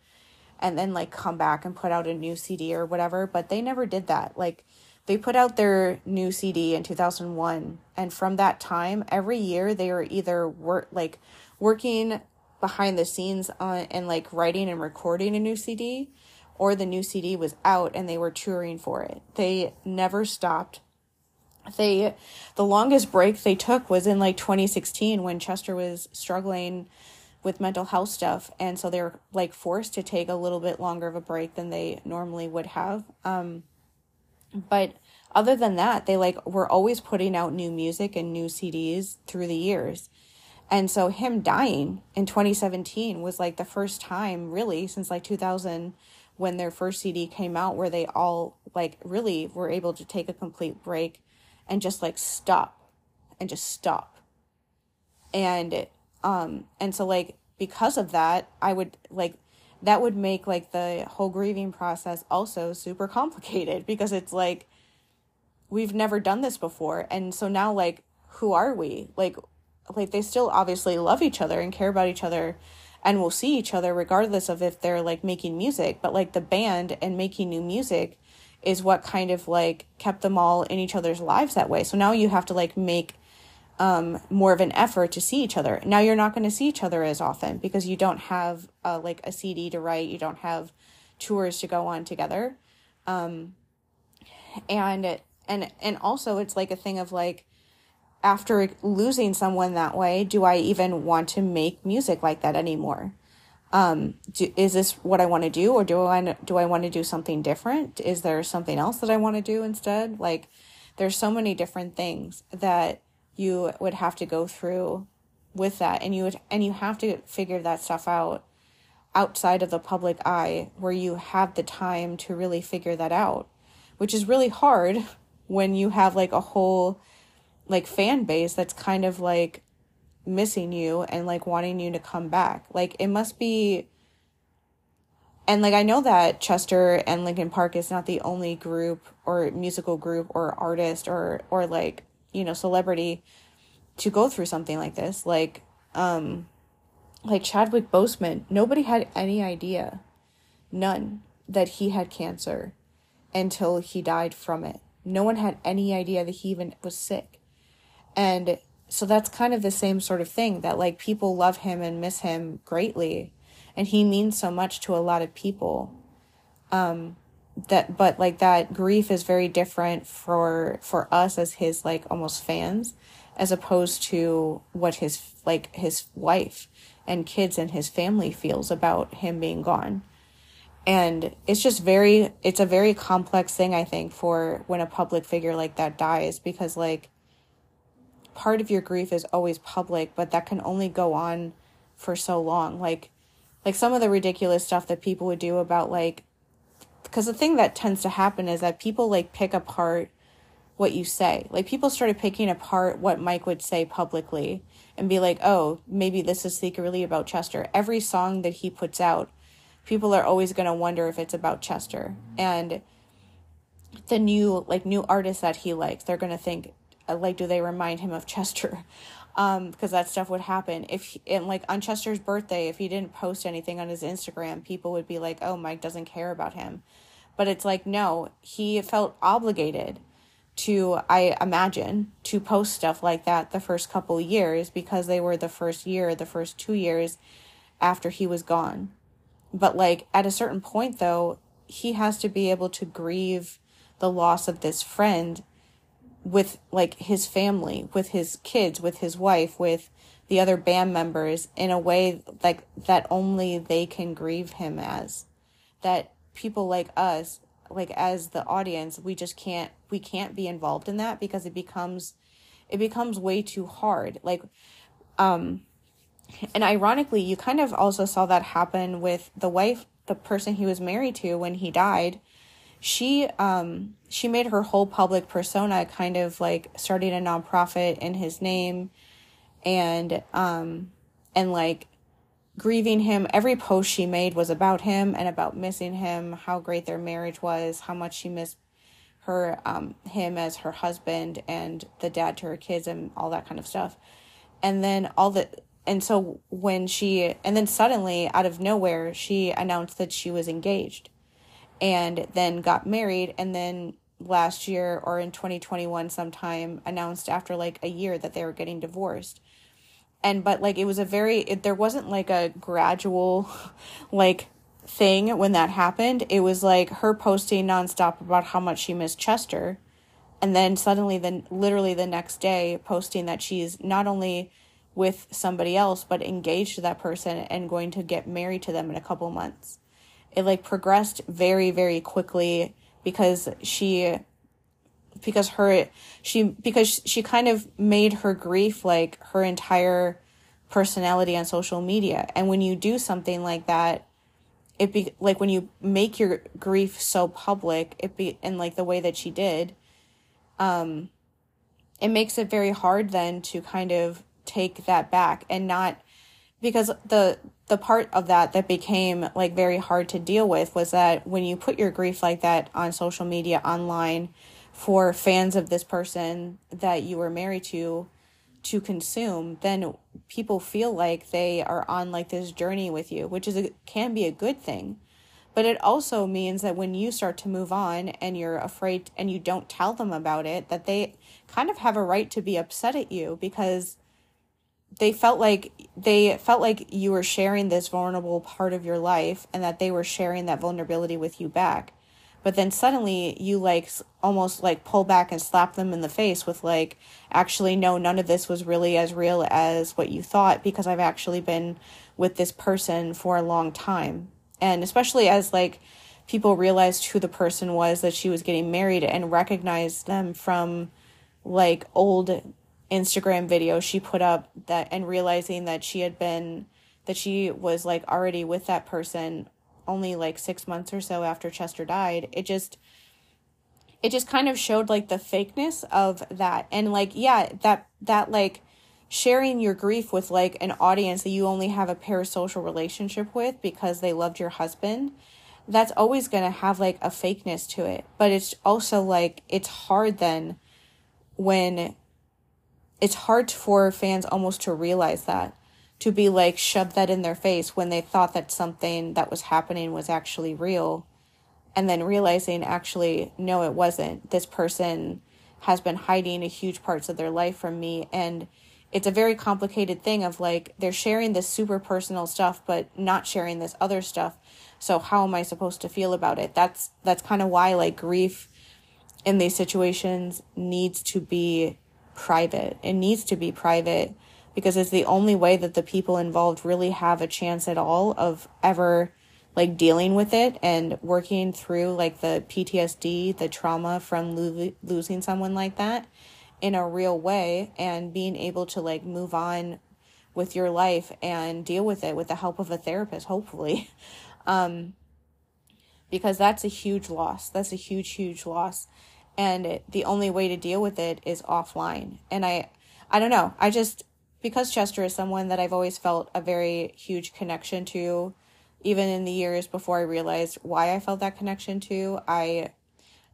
and then like come back and put out a new CD or whatever, but they never did that. Like they put out their new CD in 2001 and from that time every year they were either work like working behind the scenes on and like writing and recording a new CD or the new CD was out and they were touring for it. They never stopped. They the longest break they took was in like 2016 when Chester was struggling with mental health stuff and so they're like forced to take a little bit longer of a break than they normally would have. Um but other than that, they like were always putting out new music and new CDs through the years. And so him dying in 2017 was like the first time really since like 2000 when their first CD came out where they all like really were able to take a complete break and just like stop and just stop. And um and so like because of that, I would like that would make like the whole grieving process also super complicated because it's like we've never done this before. And so now like who are we? Like like they still obviously love each other and care about each other and will see each other regardless of if they're like making music. But like the band and making new music is what kind of like kept them all in each other's lives that way. So now you have to like make um, more of an effort to see each other. Now you're not going to see each other as often because you don't have uh, like a CD to write, you don't have tours to go on together, um, and and and also it's like a thing of like after losing someone that way, do I even want to make music like that anymore? Um, do, is this what I want to do, or do I do I want to do something different? Is there something else that I want to do instead? Like, there's so many different things that you would have to go through with that. And you would and you have to figure that stuff out outside of the public eye where you have the time to really figure that out which is really hard when you have like a whole like fan base that's kind of like missing you and like wanting you to come back. Like it must be and like I know that Chester and Linkin Park is not the only group or musical group or artist or or like you know celebrity to go through something like this like um like Chadwick Boseman nobody had any idea none that he had cancer until he died from it. No one had any idea that he even was sick. And so that's kind of the same sort of thing that like people love him and miss him greatly. And he means so much to a lot of people. Um that but like that grief is very different for for us as his like almost fans as opposed to what his like his wife and kids and his family feels about him being gone. And it's just very it's a very complex thing i think for when a public figure like that dies because like part of your grief is always public but that can only go on for so long. Like like some of the ridiculous stuff that people would do about like because the thing that tends to happen is that people like pick apart what you say. Like people started picking apart what Mike would say publicly and be like, "Oh, maybe this is secretly about Chester." Every song that he puts out, people are always going to wonder if it's about Chester. And the new like new artists that he likes, they're going to think uh, like do they remind him of Chester? Um because that stuff would happen if he, and like on Chester's birthday, if he didn't post anything on his Instagram, people would be like, "Oh, Mike doesn't care about him." But it's like, no, he felt obligated to, I imagine, to post stuff like that the first couple years because they were the first year, the first two years after he was gone. But like at a certain point, though, he has to be able to grieve the loss of this friend with like his family, with his kids, with his wife, with the other band members in a way like that only they can grieve him as. That people like us like as the audience we just can't we can't be involved in that because it becomes it becomes way too hard like um and ironically, you kind of also saw that happen with the wife, the person he was married to when he died. She um she made her whole public persona kind of like starting a nonprofit in his name and um and like grieving him. Every post she made was about him and about missing him, how great their marriage was, how much she missed her um him as her husband and the dad to her kids and all that kind of stuff. And then all the and so when she and then suddenly out of nowhere she announced that she was engaged and then got married and then last year or in 2021 sometime announced after like a year that they were getting divorced. And but like it was a very it, there wasn't like a gradual like thing when that happened. It was like her posting nonstop about how much she missed chester and then suddenly then literally the next day posting that she's not only with somebody else but engaged to that person and going to get married to them in a couple months it like progressed very very quickly because she because her she because she kind of made her grief like her entire personality on social media. And when you do something like that it be like when you make your grief so public it be in like the way that she did um it makes it very hard then to kind of take that back and not because the the part of that that became like very hard to deal with was that when you put your grief like that on social media online for fans of this person that you were married to to consume then people feel like they are on like this journey with you which is a, can be a good thing. But it also means that when you start to move on and you're afraid and you don't tell them about it that they kind of have a right to be upset at you because they felt like they felt like you were sharing this vulnerable part of your life and that they were sharing that vulnerability with you back. But then suddenly you like almost like pull back and slap them in the face with like actually no none of this was really as real as what you thought because I've actually been with this person for a long time. And especially as like people realized who the person was that she was getting married and recognized them from like old Instagram video she put up that and realizing that she had been that she was like already with that person only like 6 months or so after Chester died it just it just kind of showed like the fakeness of that. And like yeah that that like sharing your grief with like an audience that you only have a parasocial relationship with because they loved your husband that's always going to have like a fakeness to it. But it's also like it's hard then when it's hard for fans almost to realize that to be like shoved that in their face when they thought that something that was happening was actually real and then realizing actually no it wasn't. This person has been hiding a huge parts of their life from me and it's a very complicated thing of like they're sharing this super personal stuff but not sharing this other stuff. So how am i supposed to feel about it? That's that's kind of why like grief in these situations needs to be private. It needs to be private because it's the only way that the people involved really have a chance at all of ever like dealing with it and working through like the PTSD, the trauma from lo- losing someone like that in a real way and being able to like move on with your life and deal with it with the help of a therapist hopefully. Um because that's a huge loss. That's a huge huge loss and the only way to deal with it is offline. And i i don't know. I just because chester is someone that i've always felt a very huge connection to even in the years before i realized why i felt that connection to i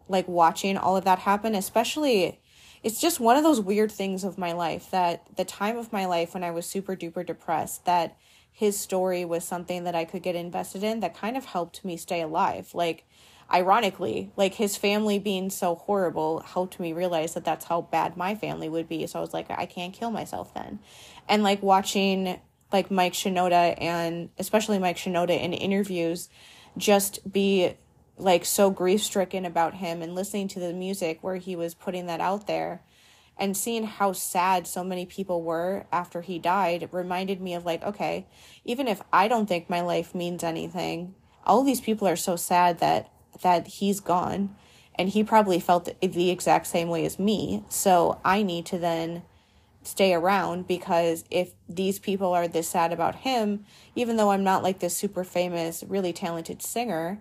like watching all of that happen especially it's just one of those weird things of my life that the time of my life when i was super duper depressed that his story was something that i could get invested in that kind of helped me stay alive. Like ironically, like his family being so horrible helped me realize that that's how bad my family would be. So I was like, I can't kill myself then. And like watching like Mike Shinoda and especially Mike Shinoda in interviews just be like so grief stricken about him and listening to the music where he was putting that out there and seeing how sad so many people were after he died reminded me of like okay even if i don't think my life means anything all these people are so sad that that he's gone and he probably felt the exact same way as me so i need to then stay around because if these people are this sad about him, even though I'm not like this super famous, really talented singer,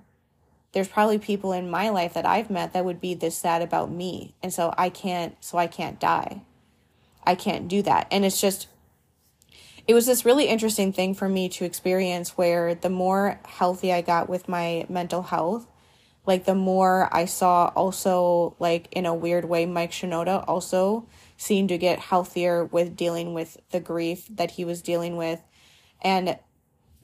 there's probably people in my life that I've met that would be this sad about me. And so I can't so I can't die. I can't do that. And it's just it was this really interesting thing for me to experience where the more healthy I got with my mental health, like the more I saw also like in a weird way Mike Shinoda also seemed to get healthier with dealing with the grief that he was dealing with and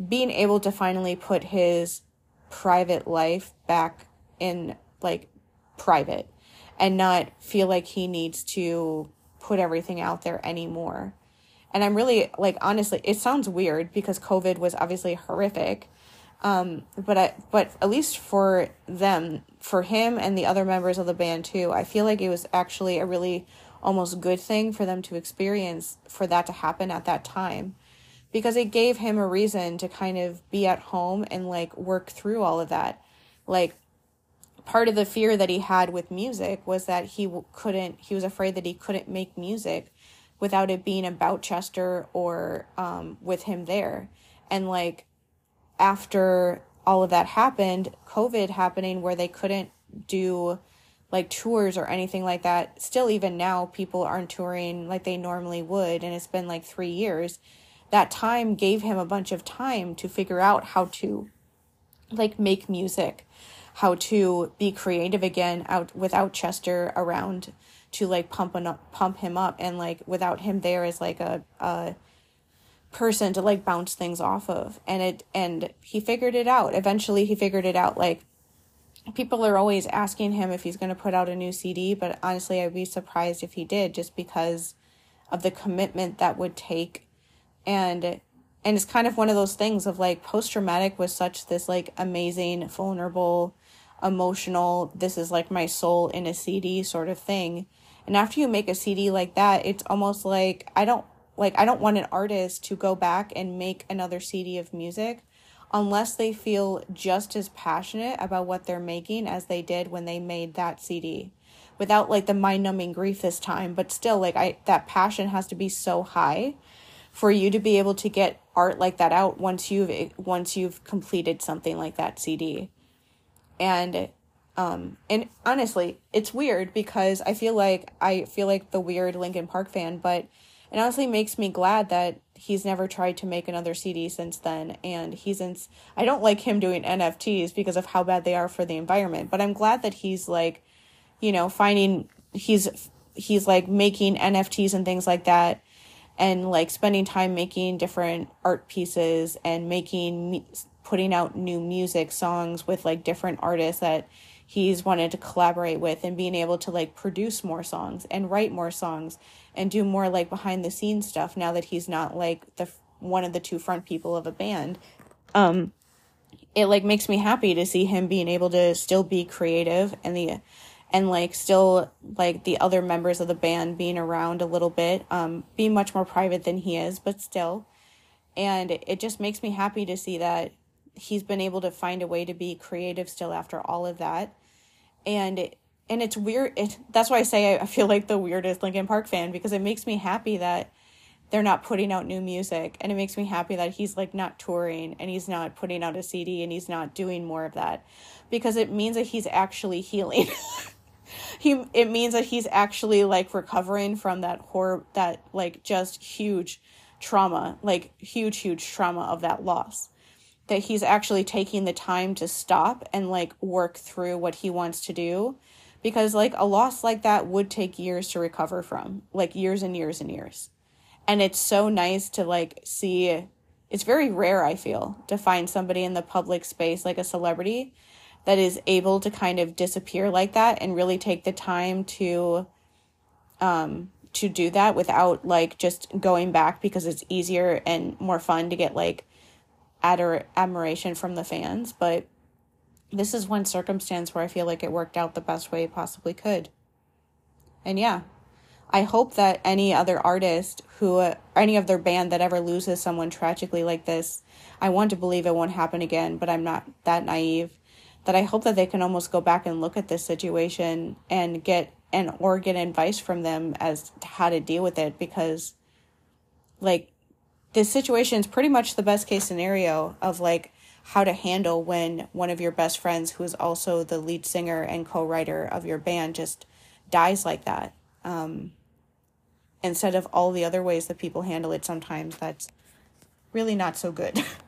being able to finally put his private life back in like private and not feel like he needs to put everything out there anymore. And I'm really like honestly, it sounds weird because COVID was obviously horrific. Um, but I, but at least for them, for him and the other members of the band too, I feel like it was actually a really almost good thing for them to experience for that to happen at that time because it gave him a reason to kind of be at home and like work through all of that. Like part of the fear that he had with music was that he couldn't he was afraid that he couldn't make music without it being about Chester or um, with him there. And like after all of that happened, COVID happening where they couldn't do like tours or anything like that. Still, even now, people aren't touring like they normally would, and it's been like three years. That time gave him a bunch of time to figure out how to like make music, how to be creative again out without Chester around to like pump pump him up and like without him there as like a, a person to like bounce things off of. And it and he figured it out. Eventually he figured it out. Like people are always asking him if he's going to put out a new cd but honestly i'd be surprised if he did just because of the commitment that would take. And and it's kind of one of those things of like post traumatic was such this like amazing vulnerable emotional this is like my soul in a cd sort of thing. And after you make a CD like that, it's almost like I don't like I don't want an artist to go back and make another CD of music unless they feel just as passionate about what they're making as they did when they made that CD. Without like the mind-numbing grief this time, but still like I that passion has to be so high for you to be able to get art like that out once you've once you've completed something like that CD. And um, and honestly, it's weird because I feel like I feel like the weird Linkin Park fan, but it honestly makes me glad that he's never tried to make another CD since then. And he's in, I don't like him doing NFTs because of how bad they are for the environment, but I'm glad that he's like, you know, finding, he's, he's like making NFTs and things like that and like spending time making different art pieces and making, putting out new music songs with like different artists that he's wanted to collaborate with and being able to like produce more songs and write more songs and do more like behind the scenes stuff now that he's not like the one of the two front people of a band um it like makes me happy to see him being able to still be creative and the and like still like the other members of the band being around a little bit um being much more private than he is but still. And it just makes me happy to see that he's been able to find a way to be creative still after all of that and and it's weird it, that's why i say I, feel like the weirdest linkin park fan because it makes me happy that they're not putting out new music and it makes me happy that he's like not touring and he's not putting out a cd and he's not doing more of that because it means that he's actually healing. He it means that he's actually like recovering from that horror that like just huge trauma like huge huge trauma of that loss that he's actually taking the time to stop and like work through what he wants to do. Because like a loss like that would take years to recover from. Like years and years and years. And it's so nice to like see it's very rare i feel to find somebody in the public space like a celebrity that is able to kind of disappear like that and really take the time to um to do that without like just going back because it's easier and more fun to get like ador- admiration from the fans, but this is one circumstance where I feel like it worked out the best way it possibly could. And yeah, I hope that any other artist who, uh, any of their band that ever loses someone tragically like this, I want to believe it won't happen again, but I'm not that naive. That I hope that they can almost go back and look at this situation and get an or get advice from them as to how to deal with it because like this situation is pretty much the best case scenario of like how to handle when one of your best friends who is also the lead singer and co-writer of your band just dies like that. Um, instead of all the other ways that people handle it sometimes that's really not so good